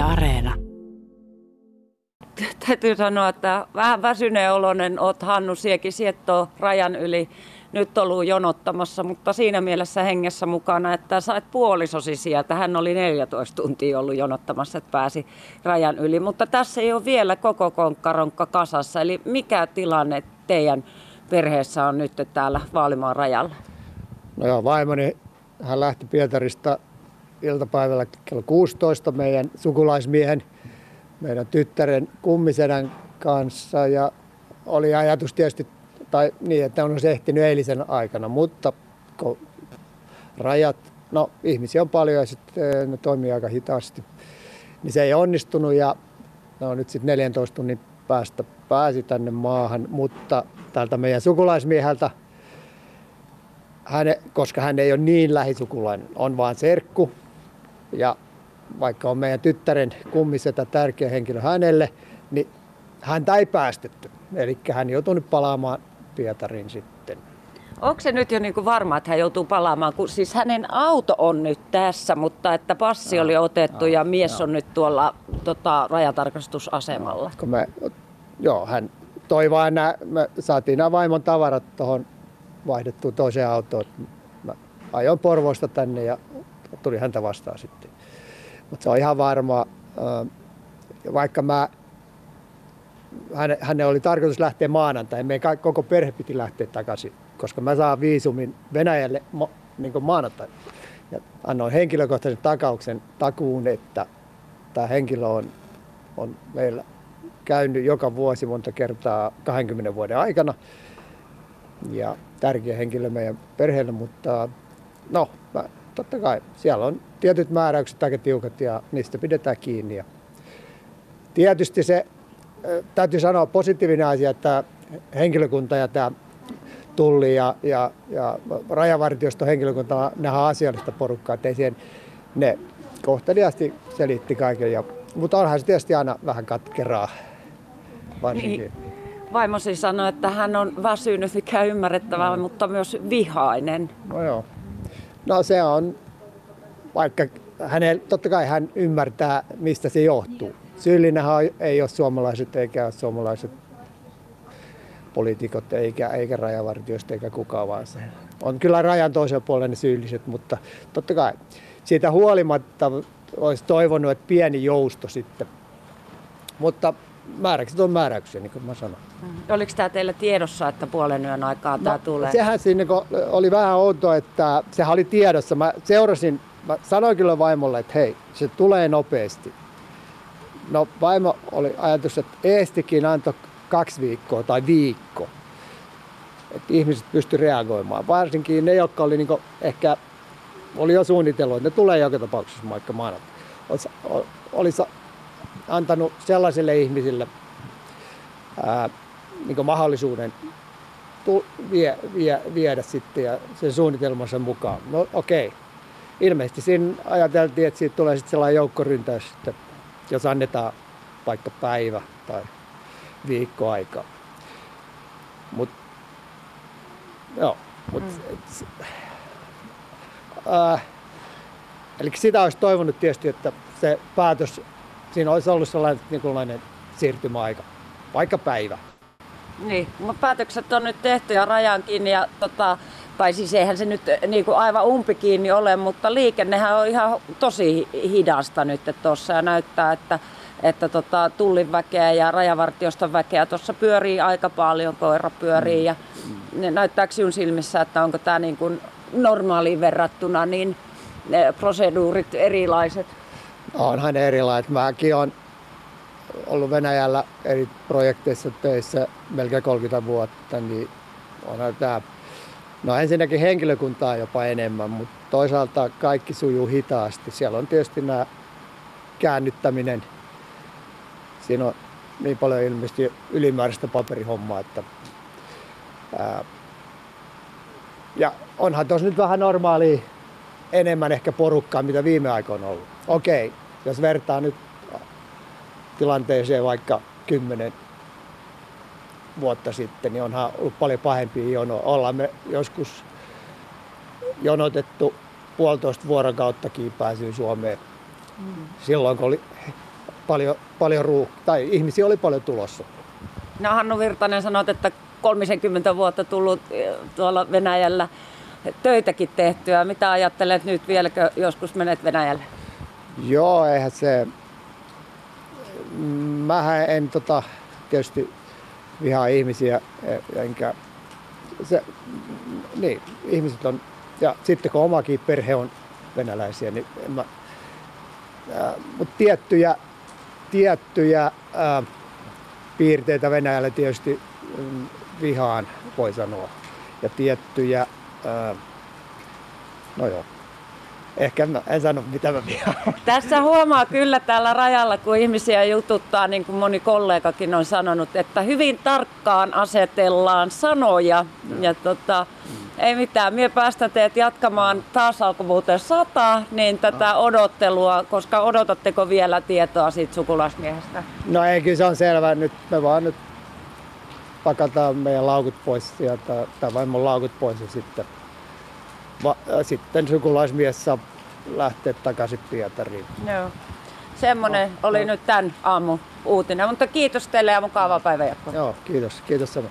Yle Areena. Täytyy sanoa, että vähän väsyneen oloinen oot Hannu Siekin siettoo rajan yli nyt ollut jonottamassa, mutta siinä mielessä hengessä mukana, että sait puolisosi sieltä. Hän oli 14 tuntia ollut jonottamassa, että pääsi rajan yli. Mutta tässä ei ole vielä koko konkkaronkka kasassa. Eli mikä tilanne teidän perheessä on nyt täällä Vaalimaan rajalla? No joo, vaimoni, hän lähti Pietarista iltapäivällä kello 16 meidän sukulaismiehen, meidän tyttären kummisedän kanssa. Ja oli ajatus tietysti tai niin, että on se ehtinyt eilisen aikana, mutta kun rajat, no ihmisiä on paljon ja sitten ne toimii aika hitaasti, niin se ei onnistunut ja no, nyt sitten 14 tunnin päästä pääsi tänne maahan, mutta tältä meidän sukulaismieheltä, häne, koska hän ei ole niin lähisukulainen, on vaan serkku ja vaikka on meidän tyttären kummisetä tärkeä henkilö hänelle, niin häntä ei päästetty. Eli hän joutui nyt palaamaan Pietariin sitten. Onko se nyt jo niin kuin varma, että hän joutuu palaamaan, kun siis hänen auto on nyt tässä, mutta että passi oli otettu no, ja mies on nyt tuolla tota, rajatarkastusasemalla? No, me, joo, hän toi vaan nämä, me saatiin nämä vaimon tavarat tuohon vaihdettuun toiseen autoon. Mä ajoin Porvoista tänne ja tuli häntä vastaan sitten. Mutta se on ihan varma, vaikka mä häne, hänen oli tarkoitus lähteä maanantai. Meidän koko perhe piti lähteä takaisin, koska mä saan viisumin Venäjälle niin maanantai. Ja annoin henkilökohtaisen takauksen takuun, että tämä henkilö on, on meillä käynyt joka vuosi monta kertaa 20 vuoden aikana. Ja tärkeä henkilö meidän perheelle, mutta no, mä, totta kai siellä on tietyt määräykset aika tiukat ja niistä pidetään kiinni. Ja tietysti se täytyy sanoa positiivinen asia, että henkilökunta ja tämä tulli ja, ja, ja rajavartioston henkilökunta nähdään asiallista porukkaa, ettei siihen ne kohteliaasti selitti kaiken. Ja, mutta onhan se tietysti aina vähän katkeraa varsinkin. Niin. Vaimosi sanoi, että hän on väsynyt, mikä ymmärrettävää, no. mutta myös vihainen. No joo. No se on, vaikka hänellä, totta kai hän ymmärtää, mistä se johtuu. Syyllinenhän ei ole suomalaiset eikä ole suomalaiset poliitikot eikä, eikä rajavartioista eikä kukaan vaan se. On kyllä rajan toisella puolella ne syylliset, mutta totta kai siitä huolimatta olisi toivonut, että pieni jousto sitten. Mutta määräykset on määräyksiä, niin kuin mä sanon. Mm. Oliko tämä teillä tiedossa, että puolen yön aikaa no, tämä tulee? Sehän siinä oli vähän outoa, että sehän oli tiedossa. Mä seurasin, mä sanoin kyllä vaimolle, että hei, se tulee nopeasti. No vaimo oli ajatus, että Eestikin antoi kaksi viikkoa tai viikko. Että ihmiset pysty reagoimaan. Varsinkin ne, jotka oli niinku ehkä oli jo suunnitellut, että ne tulee joka tapauksessa vaikka maanantai. Olisi, olisi antanut sellaisille ihmisille ää, niin mahdollisuuden tu, vie, vie, viedä sitten ja sen suunnitelmansa mukaan. No okei. Okay. Ilmeisesti siinä ajateltiin, että siitä tulee sitten sellainen joukkoryntäys sitten jos annetaan vaikka päivä tai viikko aikaa. Mut, joo, mut, mm. et, äh, eli sitä olisi toivonut tietysti, että se päätös, siinä olisi ollut sellainen niin siirtymäaika, vaikka päivä. Niin, mutta päätökset on nyt tehty ja rajan kiinni ja tota, tai siis eihän se nyt niin kuin aivan umpi kiinni ole, mutta liikennehän on ihan tosi hidasta nyt tuossa ja näyttää, että että tota, tullin väkeä ja rajavartioston väkeä tuossa pyörii aika paljon, koira pyörii ja ne näyttääkö sinun silmissä, että onko tämä niin kuin normaaliin verrattuna niin ne proseduurit erilaiset? Onhan ne erilaiset. Mäkin olen ollut Venäjällä eri projekteissa töissä melkein 30 vuotta, niin onhan tämä No ensinnäkin henkilökuntaa jopa enemmän, mutta toisaalta kaikki sujuu hitaasti. Siellä on tietysti nämä käännyttäminen. Siinä on niin paljon ilmeisesti ylimääräistä paperihommaa, että ää, ja onhan tuossa nyt vähän normaali enemmän ehkä porukkaa, mitä viime aikoina on ollut. Okei, jos vertaa nyt tilanteeseen vaikka 10 vuotta sitten, niin onhan ollut paljon pahempia jonoja. Ollaan me joskus jonotettu puolitoista vuorokauttakin pääsyyn Suomeen. Mm. Silloin kun oli paljon, paljon ruuh, tai ihmisiä oli paljon tulossa. No Hannu Virtanen sanoi, että 30 vuotta tullut eh, tuolla Venäjällä töitäkin tehtyä. Mitä ajattelet nyt vieläkö joskus menet Venäjälle? Joo, eihän se... Mähän en tota, tietysti vihaa ihmisiä, e- enkä... Se, niin, ihmiset on... Ja sitten kun omakin perhe on venäläisiä, niin en mä... Mutta tiettyjä, tiettyjä ää, piirteitä Venäjällä tietysti mm, vihaan, voi sanoa. Ja tiettyjä... Ää, no joo, Ehkä mä en sano mitä mä vihaan. Tässä huomaa kyllä täällä rajalla, kun ihmisiä jututtaa, niin kuin moni kollegakin on sanonut, että hyvin tarkkaan asetellaan sanoja. Ja tota, ei mitään, mie päästä teet jatkamaan taas alkuvuoteen sata, niin tätä odottelua, koska odotatteko vielä tietoa siitä sukulaismiehestä? No ei, kyllä se on selvä. Nyt me vaan nyt pakataan meidän laukut pois sieltä, tai vaimon laukut pois ja sitten, va, ja sitten sukulaismies saa lähteä takaisin Pietariin. Joo. Semmoinen oli nyt tämän aamun uutinen, mutta kiitos teille ja mukavaa päivänjatkoa. Joo, kiitos. Kiitos sama.